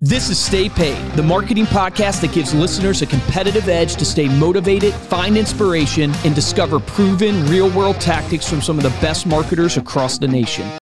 This is Stay Paid, the marketing podcast that gives listeners a competitive edge to stay motivated, find inspiration, and discover proven real world tactics from some of the best marketers across the nation.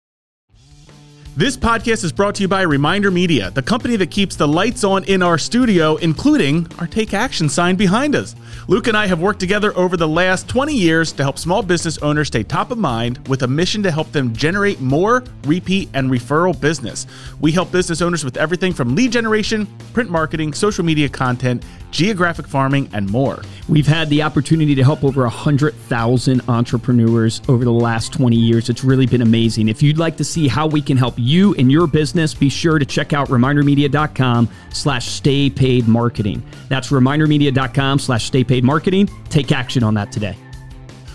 This podcast is brought to you by Reminder Media, the company that keeps the lights on in our studio, including our Take Action sign behind us. Luke and I have worked together over the last 20 years to help small business owners stay top of mind with a mission to help them generate more repeat and referral business. We help business owners with everything from lead generation, print marketing, social media content, geographic farming, and more. We've had the opportunity to help over 100,000 entrepreneurs over the last 20 years. It's really been amazing. If you'd like to see how we can help you and your business, be sure to check out remindermedia.com slash stay paid marketing. That's remindermedia.com slash stay paid marketing. Take action on that today.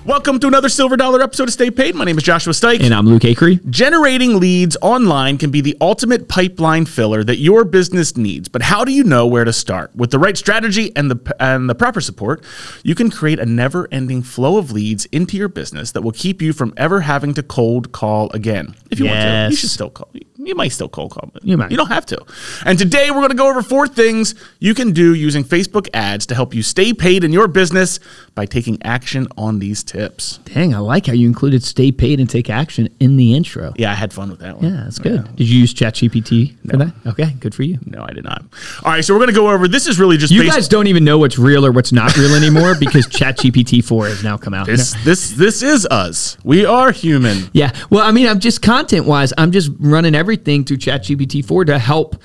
Welcome to another Silver Dollar episode of Stay Paid. My name is Joshua Stike. And I'm Luke Acree. Generating leads online can be the ultimate pipeline filler that your business needs. But how do you know where to start? With the right strategy and the and the proper support, you can create a never-ending flow of leads into your business that will keep you from ever having to cold call again. If you want to, you should still call. You might still cold call, but you might. You don't have to. And today we're going to go over four things you can do using Facebook ads to help you stay paid in your business by taking action on these tips. Dang, I like how you included stay paid and take action in the intro. Yeah, I had fun with that one. Yeah, that's good. Yeah. Did you use ChatGPT for that? Okay, good for you. No, I did not. All right, so we're going to go over this is really just You guys don't even know what's real or what's not real anymore because ChatGPT 4 has now come out. This this this is us. We are human. Yeah. Well, I mean, I'm just content-wise, I'm just running everything through ChatGPT 4 to help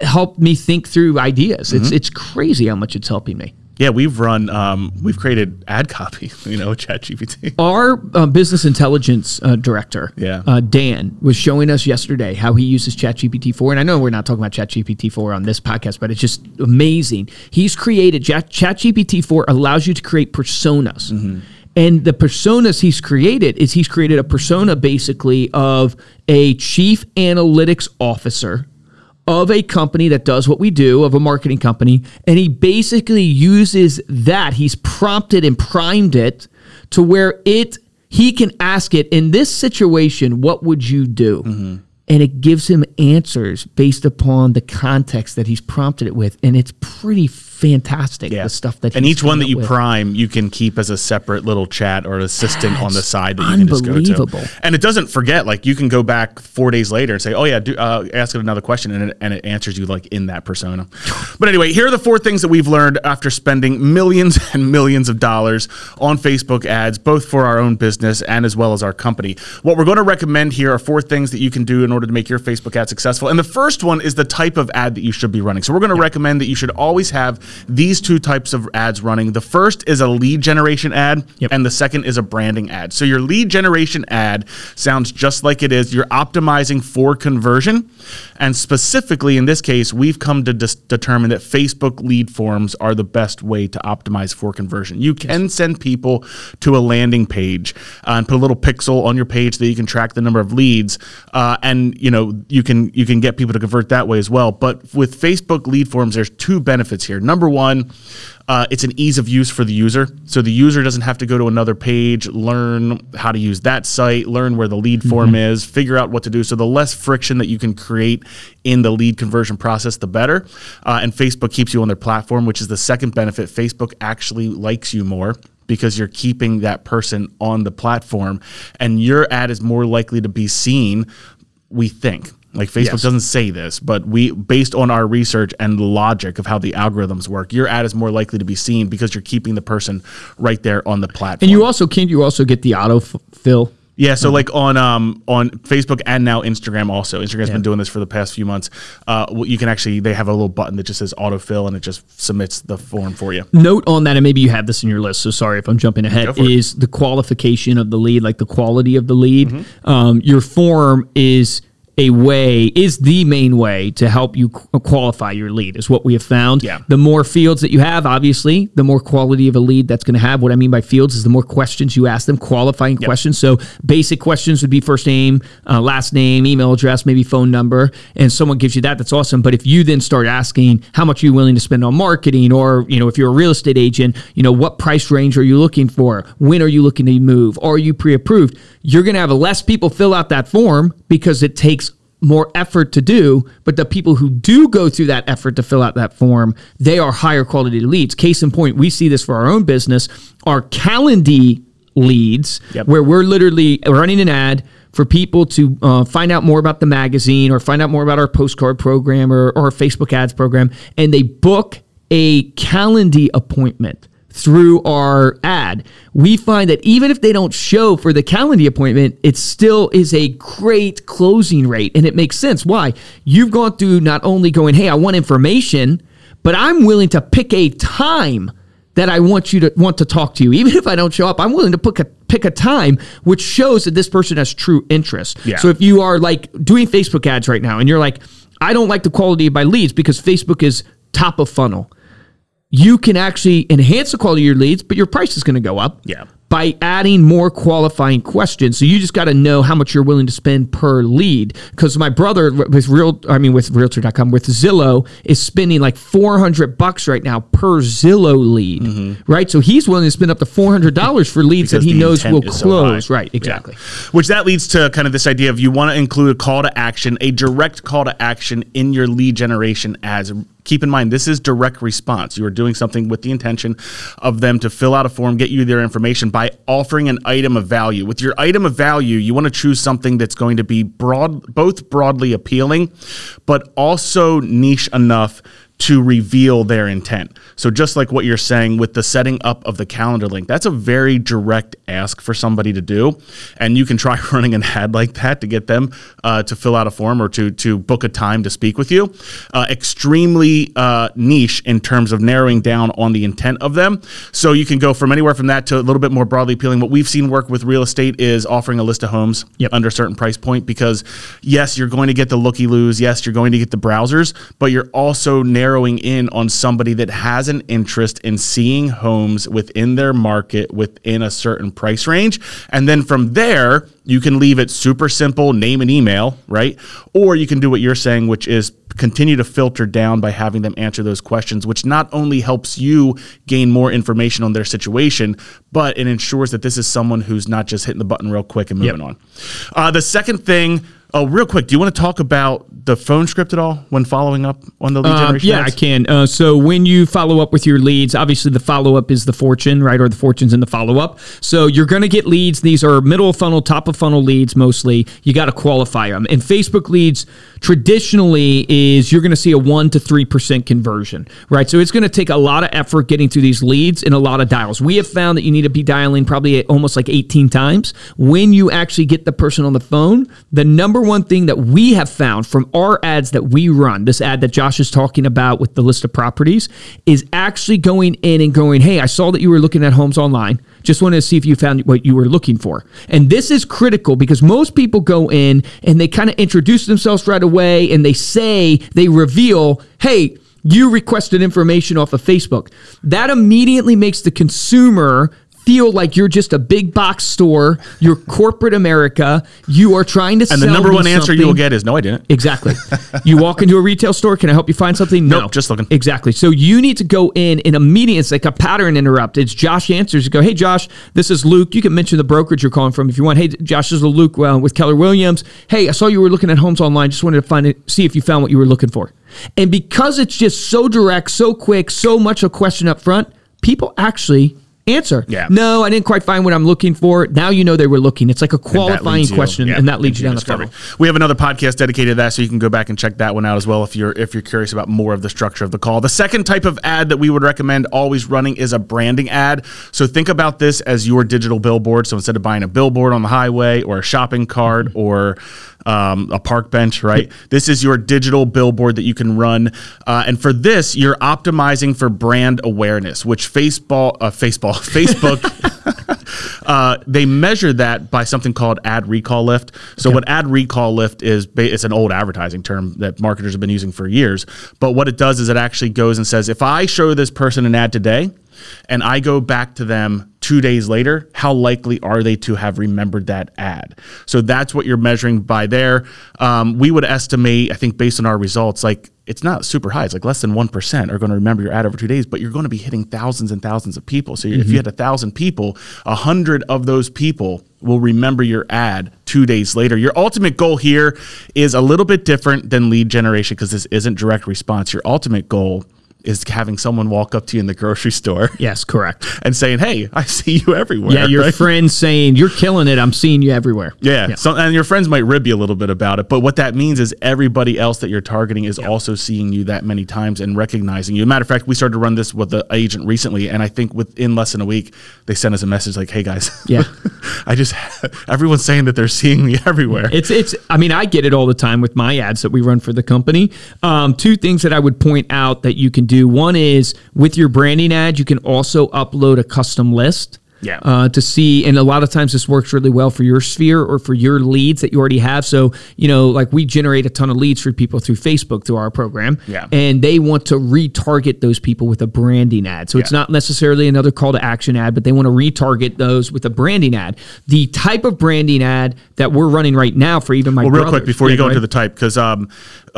help me think through ideas. Mm-hmm. It's it's crazy how much it's helping me. Yeah, we've run, um, we've created ad copy, you know, ChatGPT. Our uh, business intelligence uh, director, yeah. Uh, Dan, was showing us yesterday how he uses ChatGPT 4. And I know we're not talking about ChatGPT 4 on this podcast, but it's just amazing. He's created, ChatGPT 4 allows you to create personas. Mm-hmm. And the personas he's created is he's created a persona basically of a chief analytics officer of a company that does what we do, of a marketing company, and he basically uses that. He's prompted and primed it to where it he can ask it in this situation, what would you do? Mm-hmm. And it gives him answers based upon the context that he's prompted it with. And it's pretty fantastic. Yeah. The stuff that and each one that you with. prime, you can keep as a separate little chat or assistant That's on the side that you can just go to. And it doesn't forget. Like you can go back four days later and say, "Oh yeah, do, uh, ask it another question," and it, and it answers you like in that persona. but anyway, here are the four things that we've learned after spending millions and millions of dollars on Facebook ads, both for our own business and as well as our company. What we're going to recommend here are four things that you can do in order to make your Facebook ad successful. And the first one is the type of ad that you should be running. So we're going to yeah. recommend that you should always have these two types of ads running. The first is a lead generation ad, yep. and the second is a branding ad. So your lead generation ad sounds just like it is. You're optimizing for conversion. And specifically in this case, we've come to dis- determine that Facebook lead forms are the best way to optimize for conversion. You can yes. send people to a landing page uh, and put a little pixel on your page that you can track the number of leads, uh, and you know you can you can get people to convert that way as well. But with Facebook lead forms, there's two benefits here. Number one, uh, it's an ease of use for the user. So the user doesn't have to go to another page, learn how to use that site, learn where the lead mm-hmm. form is, figure out what to do. So the less friction that you can create in the lead conversion process, the better. Uh, and Facebook keeps you on their platform, which is the second benefit. Facebook actually likes you more because you're keeping that person on the platform and your ad is more likely to be seen we think like Facebook yes. doesn't say this, but we based on our research and logic of how the algorithms work, your ad is more likely to be seen because you're keeping the person right there on the platform. And you also can you also get the autofill yeah, so mm-hmm. like on um on Facebook and now Instagram also. Instagram's yeah. been doing this for the past few months. Uh, you can actually they have a little button that just says autofill and it just submits the form for you. Note on that, and maybe you have this in your list. So sorry if I'm jumping ahead. Is the qualification of the lead, like the quality of the lead? Mm-hmm. Um, your form is a way is the main way to help you qualify your lead is what we have found. Yeah. the more fields that you have obviously the more quality of a lead that's going to have. What i mean by fields is the more questions you ask them qualifying yep. questions. So basic questions would be first name uh, last name email address maybe phone number and someone gives you that that's awesome. But if you then start asking how much are you willing to spend on marketing? Or you know if you're a real estate agent you know what price range are you looking for? When are you looking to move? Are you pre-approved? You're going to have less people fill out that form because it takes more effort to do, but the people who do go through that effort to fill out that form, they are higher quality leads. Case in point, we see this for our own business. Our Calendly leads, yep. where we're literally running an ad for people to uh, find out more about the magazine or find out more about our postcard program or, or our Facebook ads program, and they book a Calendly appointment through our ad, we find that even if they don't show for the Calendly appointment, it still is a great closing rate. And it makes sense. Why? You've gone through not only going, hey, I want information, but I'm willing to pick a time that I want you to want to talk to you. Even if I don't show up, I'm willing to pick a pick a time which shows that this person has true interest. Yeah. So if you are like doing Facebook ads right now and you're like, I don't like the quality of my leads because Facebook is top of funnel you can actually enhance the quality of your leads, but your price is going to go up. Yeah by adding more qualifying questions. So you just got to know how much you're willing to spend per lead. Because my brother with real, I mean with Realtor.com with Zillow is spending like 400 bucks right now per Zillow lead, mm-hmm. right? So he's willing to spend up to 400 dollars for leads that he knows will close. So right, exactly. Yeah. Which that leads to kind of this idea of you want to include a call to action, a direct call to action in your lead generation as keep in mind this is direct response. You are doing something with the intention of them to fill out a form, get you their information by offering an item of value. With your item of value, you want to choose something that's going to be broad both broadly appealing but also niche enough to reveal their intent. So just like what you're saying with the setting up of the calendar link, that's a very direct ask for somebody to do, and you can try running an ad like that to get them uh, to fill out a form or to to book a time to speak with you. Uh, extremely uh, niche in terms of narrowing down on the intent of them. So you can go from anywhere from that to a little bit more broadly appealing. What we've seen work with real estate is offering a list of homes yep. under a certain price point because yes, you're going to get the looky loos, yes, you're going to get the browsers, but you're also narrowing narrowing in on somebody that has an interest in seeing homes within their market within a certain price range. And then from there, you can leave it super simple, name and email, right? Or you can do what you're saying, which is continue to filter down by having them answer those questions, which not only helps you gain more information on their situation, but it ensures that this is someone who's not just hitting the button real quick and moving yep. on. Uh, the second thing Oh, real quick, do you want to talk about the phone script at all when following up on the lead uh, generation? Yeah, ads? I can. Uh, so when you follow up with your leads, obviously the follow up is the fortune, right? Or the fortune's in the follow up. So you're going to get leads. These are middle of funnel, top of funnel leads mostly. You got to qualify them. And Facebook leads traditionally is you're going to see a 1 to 3% conversion, right? So it's going to take a lot of effort getting through these leads and a lot of dials. We have found that you need to be dialing probably almost like 18 times. When you actually get the person on the phone, the number one thing that we have found from our ads that we run, this ad that Josh is talking about with the list of properties, is actually going in and going, hey, I saw that you were looking at homes online. Just wanted to see if you found what you were looking for. And this is critical because most people go in and they kind of introduce themselves right away and they say, they reveal, hey, you requested information off of Facebook. That immediately makes the consumer feel like you're just a big box store. You're corporate America. You are trying to and the number one answer you will get is no, I didn't. Exactly. you walk into a retail store. Can I help you find something? No, nope, just looking. Exactly. So you need to go in in a meeting. It's like a pattern interrupt. It's Josh answers. You go, hey Josh, this is Luke. You can mention the brokerage you're calling from if you want. Hey Josh, this is Luke uh, with Keller Williams. Hey, I saw you were looking at homes online. Just wanted to find it, see if you found what you were looking for. And because it's just so direct, so quick, so much of a question up front, people actually answer. Yeah. No, I didn't quite find what I'm looking for. Now you know they were looking. It's like a qualifying and question, and that leads you down the funnel. We have another podcast dedicated to that, so you can go back and check that one out as well if you're if you're curious about more of the structure of the call. The second type of ad that we would recommend always running is a branding ad. So think about this as your digital billboard. So instead of buying a billboard on the highway or a shopping cart mm-hmm. or um, a park bench, right? this is your digital billboard that you can run, uh, and for this, you're optimizing for brand awareness, which Facebook, uh, Facebook, Facebook, uh, they measure that by something called ad recall lift. So, okay. what ad recall lift is, it's an old advertising term that marketers have been using for years. But what it does is it actually goes and says, if I show this person an ad today, and I go back to them two days later, how likely are they to have remembered that ad? So that's what you're measuring by there. Um, we would estimate, I think, based on our results, like it's not super high. It's like less than 1% are going to remember your ad over two days, but you're going to be hitting thousands and thousands of people. So mm-hmm. if you had a thousand people, a hundred of those people will remember your ad two days later. Your ultimate goal here is a little bit different than lead generation because this isn't direct response. Your ultimate goal is having someone walk up to you in the grocery store. Yes, correct. And saying, "Hey, I see you everywhere." Yeah, your right? friends saying, "You're killing it. I'm seeing you everywhere." Yeah. yeah. So, and your friends might rib you a little bit about it, but what that means is everybody else that you're targeting is yeah. also seeing you that many times and recognizing you. matter of fact, we started to run this with the agent recently, and I think within less than a week, they sent us a message like, "Hey guys, yeah, I just everyone's saying that they're seeing me everywhere." It's it's. I mean, I get it all the time with my ads that we run for the company. Um, two things that I would point out that you can do. One is with your branding ad, you can also upload a custom list yeah. Uh, to see, and a lot of times this works really well for your sphere or for your leads that you already have. So, you know, like we generate a ton of leads for people through Facebook through our program. Yeah. And they want to retarget those people with a branding ad. So yeah. it's not necessarily another call to action ad, but they want to retarget those with a branding ad. The type of branding ad that we're running right now for even my well, real quick before yeah, you go, go into the type, because um,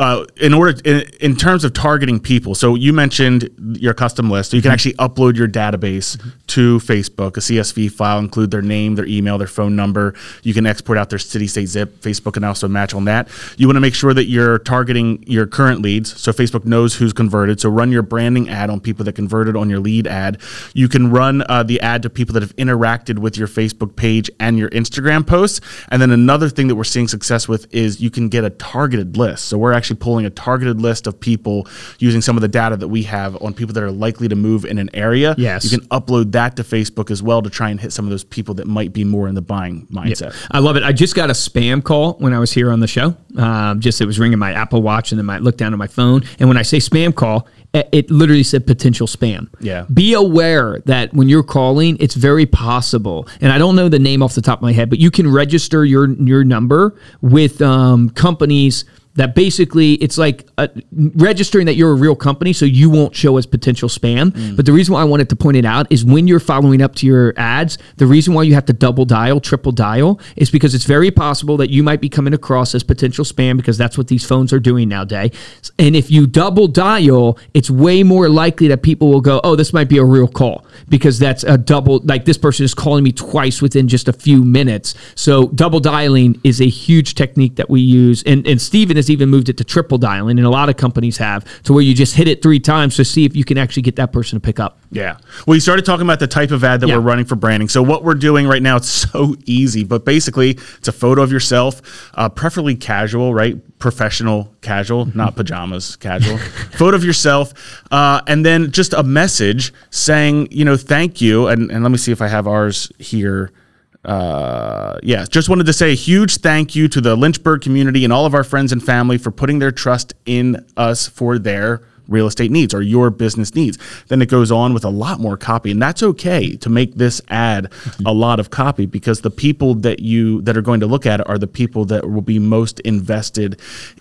uh, in order in, in, terms of targeting people, so you mentioned your custom list. So you can mm-hmm. actually upload your database mm-hmm. to Facebook, a CSV file, include their name, their email, their phone number. You can export out their city state zip. Facebook can also match on that. You want to make sure that you're targeting your current leads, so Facebook knows who's converted. So run your branding ad on people that converted on your lead ad. You can run uh, the ad to people that have interacted with your Facebook page and your Instagram posts. And then another thing that we're seeing success with is you can get a targeted list. So we're actually pulling a targeted list of people using some of the data that we have on people that are likely to move in an area. Yes. You can upload that to Facebook as well to try and hit some of those people that might be more in the buying mindset. Yeah. I love it. I just got a spam call when I was here on the show. Um, just it was ringing my Apple Watch and then I looked down at my phone. And when I say spam call, it literally said potential spam. Yeah. Be aware that when you're calling, it's very possible, and I don't know the name off the top of my head, but you can register your your number with um, companies that basically it's like a, registering that you're a real company so you won't show as potential spam. Mm. But the reason why I wanted to point it out is when you're following up to your ads, the reason why you have to double dial, triple dial is because it's very possible that you might be coming across as potential spam because that's what these phones are doing nowadays. And if you double dial, it's way more likely that people will go, "Oh, this might be a real call." Because that's a double like this person is calling me twice within just a few minutes. So double dialing is a huge technique that we use. And and Steven has even moved it to triple dialing, and a lot of companies have to where you just hit it three times to see if you can actually get that person to pick up. Yeah. Well, you started talking about the type of ad that yeah. we're running for branding. So what we're doing right now, it's so easy, but basically it's a photo of yourself, uh, preferably casual, right? Professional casual, mm-hmm. not pajamas, casual. photo of yourself, uh, and then just a message saying, you know, thank you. And, and let me see if I have ours here uh, yeah, just wanted to say a huge thank you to the Lynchburg community and all of our friends and family for putting their trust in us for their real estate needs or your business needs. Then it goes on with a lot more copy, and that's okay to make this ad a lot of copy because the people that you that are going to look at are the people that will be most invested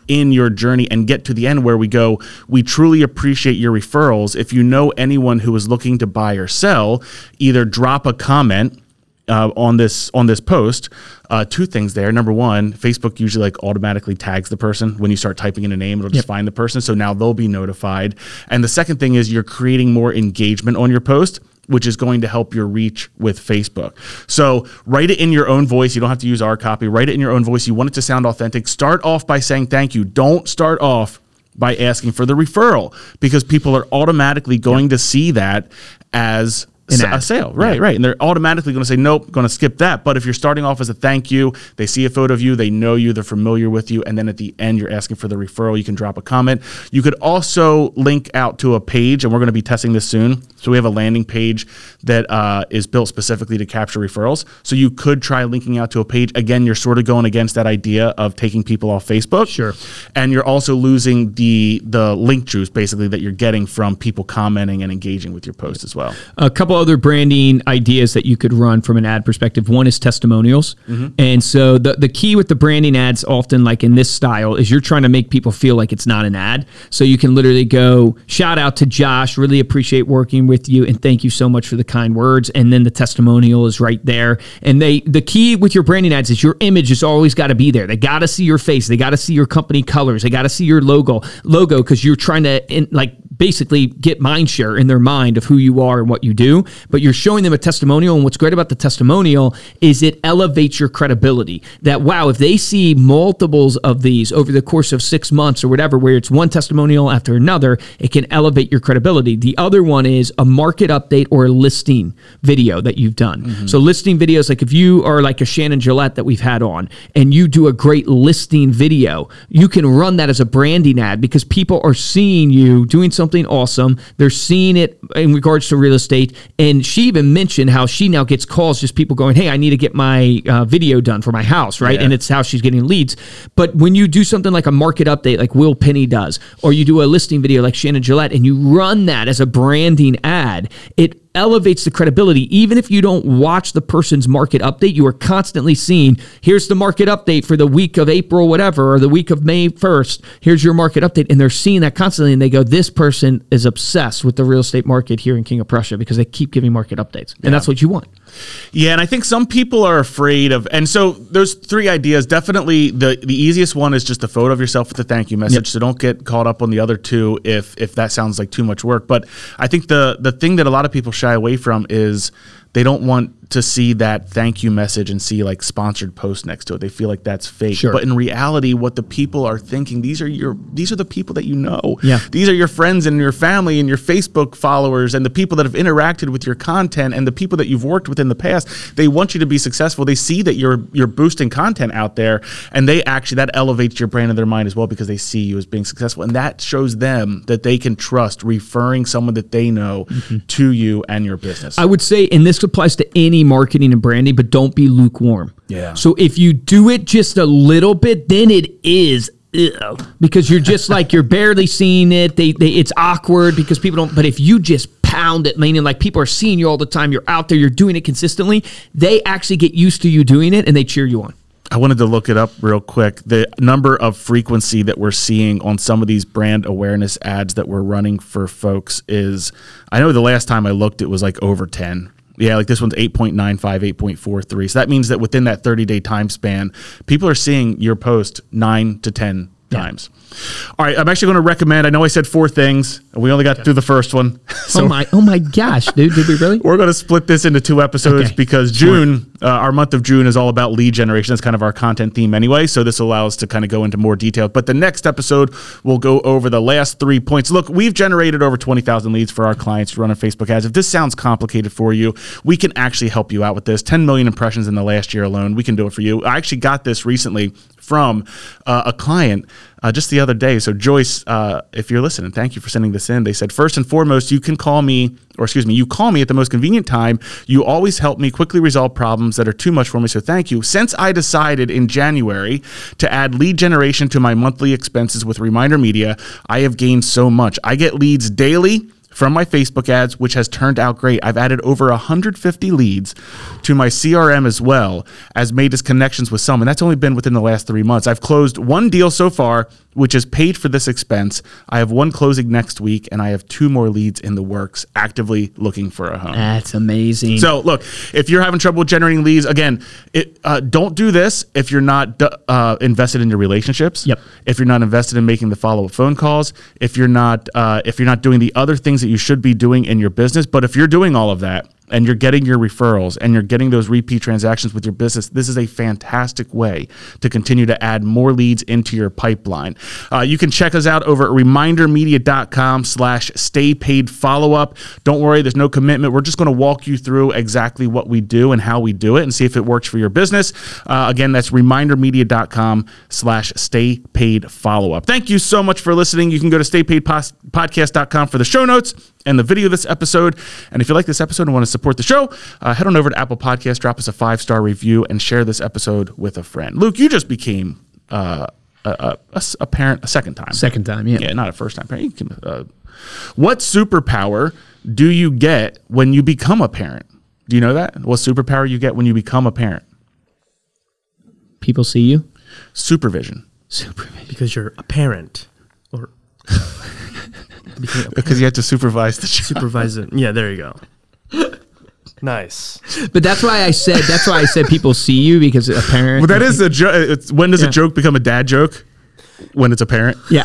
in your journey and get to the end where we go. We truly appreciate your referrals. If you know anyone who is looking to buy or sell, either drop a comment uh, on this on this post. Uh, two things there. Number one, Facebook usually like automatically tags the person when you start typing in a name. It'll just yep. find the person, so now they'll be notified. And the second thing is you're creating more engagement on your post which is going to help your reach with Facebook. So write it in your own voice. You don't have to use our copy. Write it in your own voice. You want it to sound authentic. Start off by saying thank you. Don't start off by asking for the referral because people are automatically going yep. to see that as a sale. Right, yeah. right. And they're automatically going to say, nope, going to skip that. But if you're starting off as a thank you, they see a photo of you, they know you, they're familiar with you. And then at the end, you're asking for the referral. You can drop a comment. You could also link out to a page, and we're going to be testing this soon. So we have a landing page that uh, is built specifically to capture referrals. So you could try linking out to a page. Again, you're sort of going against that idea of taking people off Facebook. Sure. And you're also losing the the link juice basically that you're getting from people commenting and engaging with your post as well. A couple other branding ideas that you could run from an ad perspective. One is testimonials. Mm-hmm. And so the, the key with the branding ads, often like in this style, is you're trying to make people feel like it's not an ad. So you can literally go, shout out to Josh, really appreciate working with you, and thank you so much for the kind words. And then the testimonial is right there. And they the key with your branding ads is your image has always got to be there. They got to see your face. They got to see your company colors. They got to see your logo logo because you're trying to in, like basically get mind share in their mind of who you are and what you do, but you're showing them a testimonial. And what's great about the testimonial is it elevates your credibility. That, wow, if they see multiples of these over the course of six months or whatever, where it's one testimonial after another, it can elevate your credibility. The other one is a market update or a listing video that you've done. Mm-hmm. So, listing videos, like if you are like a Shannon Gillette that we've had on and you do a great listing video, you can run that as a branding ad because people are seeing you doing something something awesome. They're seeing it in regards to real estate. And she even mentioned how she now gets calls, just people going, Hey, I need to get my uh, video done for my house, right? Yeah. And it's how she's getting leads. But when you do something like a market update, like Will Penny does, or you do a listing video like Shannon Gillette, and you run that as a branding ad, it elevates the credibility. Even if you don't watch the person's market update, you are constantly seeing, here's the market update for the week of April, whatever, or the week of May 1st. Here's your market update. And they're seeing that constantly. And they go, this person is obsessed with the real estate market here in King of Prussia because they keep giving market updates. And yeah. that's what you want. Yeah, and I think some people are afraid of, and so there's three ideas. Definitely, the the easiest one is just a photo of yourself with a thank you message. Yep. So don't get caught up on the other two if if that sounds like too much work. But I think the the thing that a lot of people shy away from is they don't want to see that thank you message and see like sponsored post next to it. They feel like that's fake. Sure. But in reality, what the people are thinking, these are your these are the people that you know. Yeah. These are your friends and your family and your Facebook followers and the people that have interacted with your content and the people that you've worked with in the past. They want you to be successful. They see that you're you're boosting content out there and they actually that elevates your brand in their mind as well because they see you as being successful. And that shows them that they can trust referring someone that they know mm-hmm. to you and your business. I would say, in this applies to any marketing and branding, but don't be lukewarm. Yeah. So if you do it just a little bit, then it is uh, because you're just like you're barely seeing it. They, they it's awkward because people don't. But if you just pound it, meaning like people are seeing you all the time, you're out there, you're doing it consistently. They actually get used to you doing it and they cheer you on. I wanted to look it up real quick. The number of frequency that we're seeing on some of these brand awareness ads that we're running for folks is, I know the last time I looked, it was like over 10 yeah, like this one's 8.95, 8.43. So that means that within that 30 day time span, people are seeing your post nine to 10 times. All right, I'm actually going to recommend. I know I said four things, and we only got okay. through the first one. So oh my, oh my gosh, dude! Did we really? We're going to split this into two episodes okay. because June, uh, our month of June, is all about lead generation. That's kind of our content theme anyway. So this allows us to kind of go into more detail. But the next episode, we'll go over the last three points. Look, we've generated over 20,000 leads for our clients running Facebook ads. If this sounds complicated for you, we can actually help you out with this. 10 million impressions in the last year alone. We can do it for you. I actually got this recently from uh, a client uh, just the other day. So, Joyce, uh, if you're listening, thank you for sending this in. They said, first and foremost, you can call me, or excuse me, you call me at the most convenient time. You always help me quickly resolve problems that are too much for me. So, thank you. Since I decided in January to add lead generation to my monthly expenses with Reminder Media, I have gained so much. I get leads daily from my Facebook ads, which has turned out great. I've added over 150 leads to my CRM as well as made as connections with some, and that's only been within the last three months. I've closed one deal so far which is paid for this expense. I have one closing next week, and I have two more leads in the works, actively looking for a home. That's amazing. So, look, if you're having trouble generating leads, again, it, uh, don't do this if you're not uh, invested in your relationships. Yep. If you're not invested in making the follow up phone calls. If you're not uh, if you're not doing the other things that you should be doing in your business. But if you're doing all of that and you're getting your referrals and you're getting those repeat transactions with your business, this is a fantastic way to continue to add more leads into your pipeline. Uh, you can check us out over at remindermedia.com slash stay paid follow up. Don't worry, there's no commitment. We're just going to walk you through exactly what we do and how we do it and see if it works for your business. Uh, again, that's remindermedia.com slash stay paid follow up. Thank you so much for listening. You can go to staypaidpodcast.com for the show notes and the video of this episode. And if you like this episode and want to support the show, uh, head on over to Apple Podcast, drop us a five star review, and share this episode with a friend. Luke, you just became uh, a, a, a, parent a second time. Second time, yeah. Yeah, not a first time parent. Can, uh, what superpower do you get when you become a parent? Do you know that? What superpower you get when you become a parent? People see you. Supervision. Supervision. Because you're a parent, or because you have to supervise the child. supervise it. Yeah, there you go. Nice. But that's why I said that's why I said people see you because apparently. parent. But that is a joke. When does Yeah. a joke become a dad joke? When it's a parent. yeah.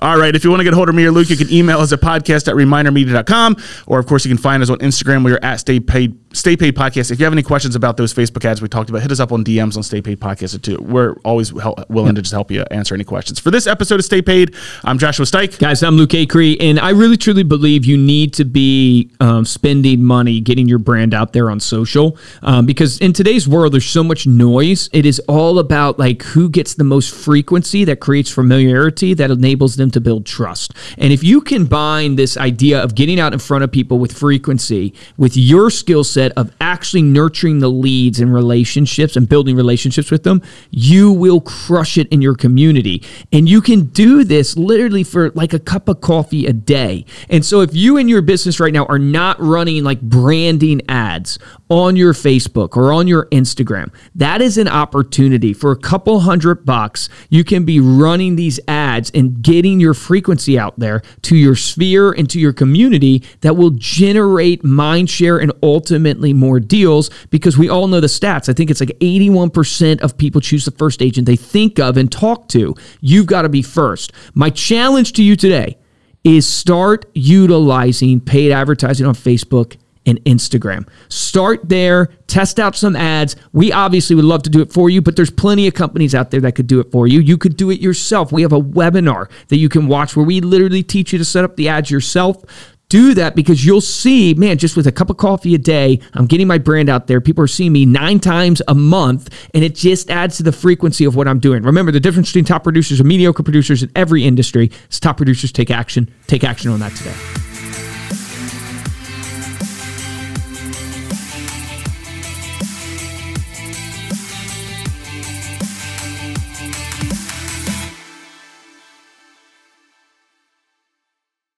All right. If you want to get a hold of me or Luke, you can email us at podcast at remindermedia.com. Or, of course, you can find us on Instagram. We are at Stay Paid, Stay Paid Podcast. If you have any questions about those Facebook ads we talked about, hit us up on DMs on Stay Paid Podcast too. We're always hel- willing to just help you answer any questions. For this episode of Stay Paid, I'm Joshua Stike. Guys, I'm Luke Acree, and I really truly believe you need to be um, spending money getting your brand out there on social um, because in today's world, there's so much noise. It is all about like who gets the most frequency that creates familiarity that enables them to build trust. And if you combine this idea of getting out in front of people with frequency with your skill set of actually nurturing the leads and relationships and building relationships with them, you will crush it in your community. And you can do this literally for like a cup of coffee a day. And so if you and your business right now are not running like branding ads on your Facebook or on your Instagram, that is an opportunity for a couple hundred bucks. You can be running these ads and getting your frequency out there to your sphere and to your community that will generate mind share and ultimately more deals because we all know the stats. I think it's like 81% of people choose the first agent they think of and talk to. You've got to be first. My challenge to you today is start utilizing paid advertising on Facebook and Instagram. Start there, test out some ads. We obviously would love to do it for you, but there's plenty of companies out there that could do it for you. You could do it yourself. We have a webinar that you can watch where we literally teach you to set up the ads yourself. Do that because you'll see, man, just with a cup of coffee a day, I'm getting my brand out there. People are seeing me nine times a month, and it just adds to the frequency of what I'm doing. Remember, the difference between top producers and mediocre producers in every industry is top producers take action. Take action on that today.